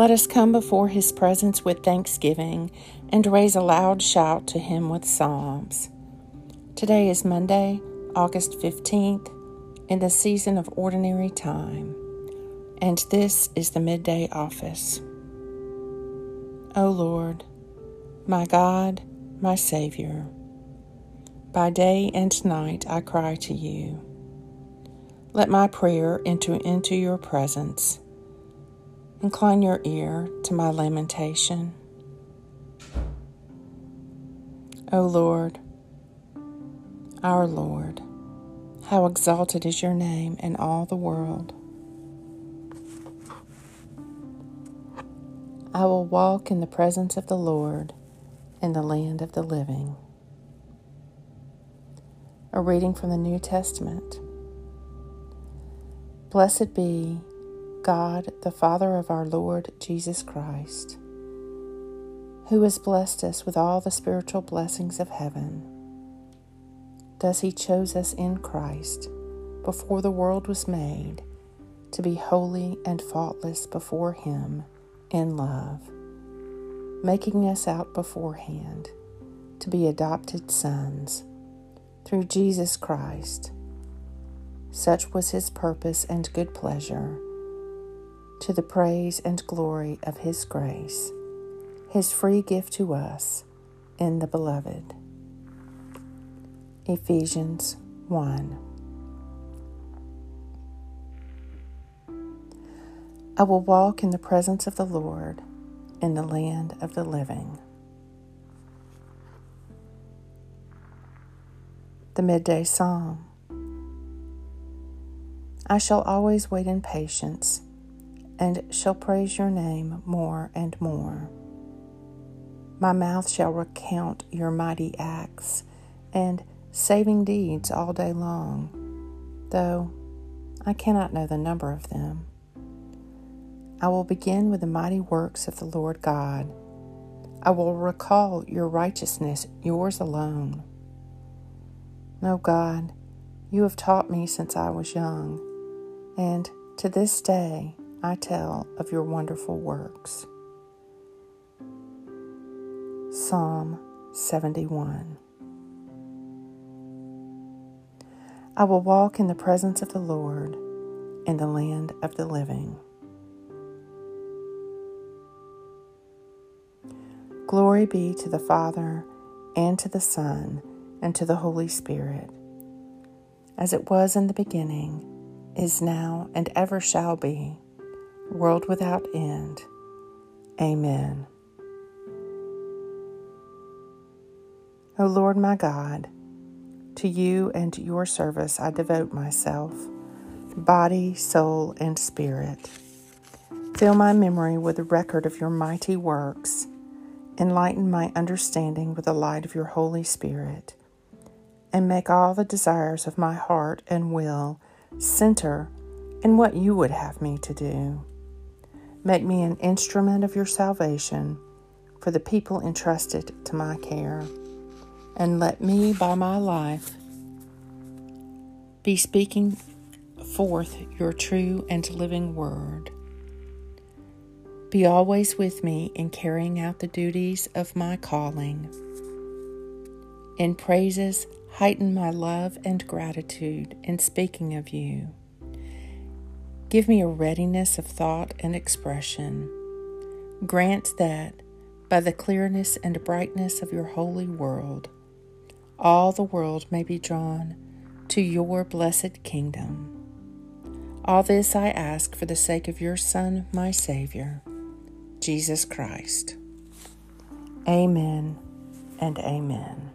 Let us come before his presence with thanksgiving and raise a loud shout to him with psalms. Today is Monday, August 15th, in the season of ordinary time, and this is the midday office. O Lord, my God, my Savior, by day and night I cry to you. Let my prayer enter into your presence Incline your ear to my lamentation. O Lord, our Lord, how exalted is your name in all the world. I will walk in the presence of the Lord in the land of the living. A reading from the New Testament. Blessed be God, the Father of our Lord Jesus Christ, who has blessed us with all the spiritual blessings of heaven. Thus, He chose us in Christ before the world was made to be holy and faultless before Him in love, making us out beforehand to be adopted sons through Jesus Christ. Such was His purpose and good pleasure to the praise and glory of His grace, His free gift to us in the Beloved. Ephesians 1 I will walk in the presence of the Lord in the land of the living. The Midday Psalm I shall always wait in patience and shall praise your name more and more. My mouth shall recount your mighty acts and saving deeds all day long, though I cannot know the number of them. I will begin with the mighty works of the Lord God. I will recall your righteousness, yours alone. O God, you have taught me since I was young, and to this day I tell of your wonderful works. Psalm 71 I will walk in the presence of the Lord in the land of the living. Glory be to the Father, and to the Son, and to the Holy Spirit, as it was in the beginning, is now, and ever shall be world without end. Amen. O Lord my God, to you and to your service I devote myself, body, soul, and spirit. Fill my memory with the record of your mighty works. Enlighten my understanding with the light of your Holy Spirit. And make all the desires of my heart and will center in what you would have me to do. Make me an instrument of your salvation for the people entrusted to my care. And let me, by my life, be speaking forth your true and living word. Be always with me in carrying out the duties of my calling. In praises, heighten my love and gratitude in speaking of you. Give me a readiness of thought and expression. Grant that, by the clearness and brightness of your holy world, all the world may be drawn to your blessed kingdom. All this I ask for the sake of your Son, my Savior, Jesus Christ. Amen and amen.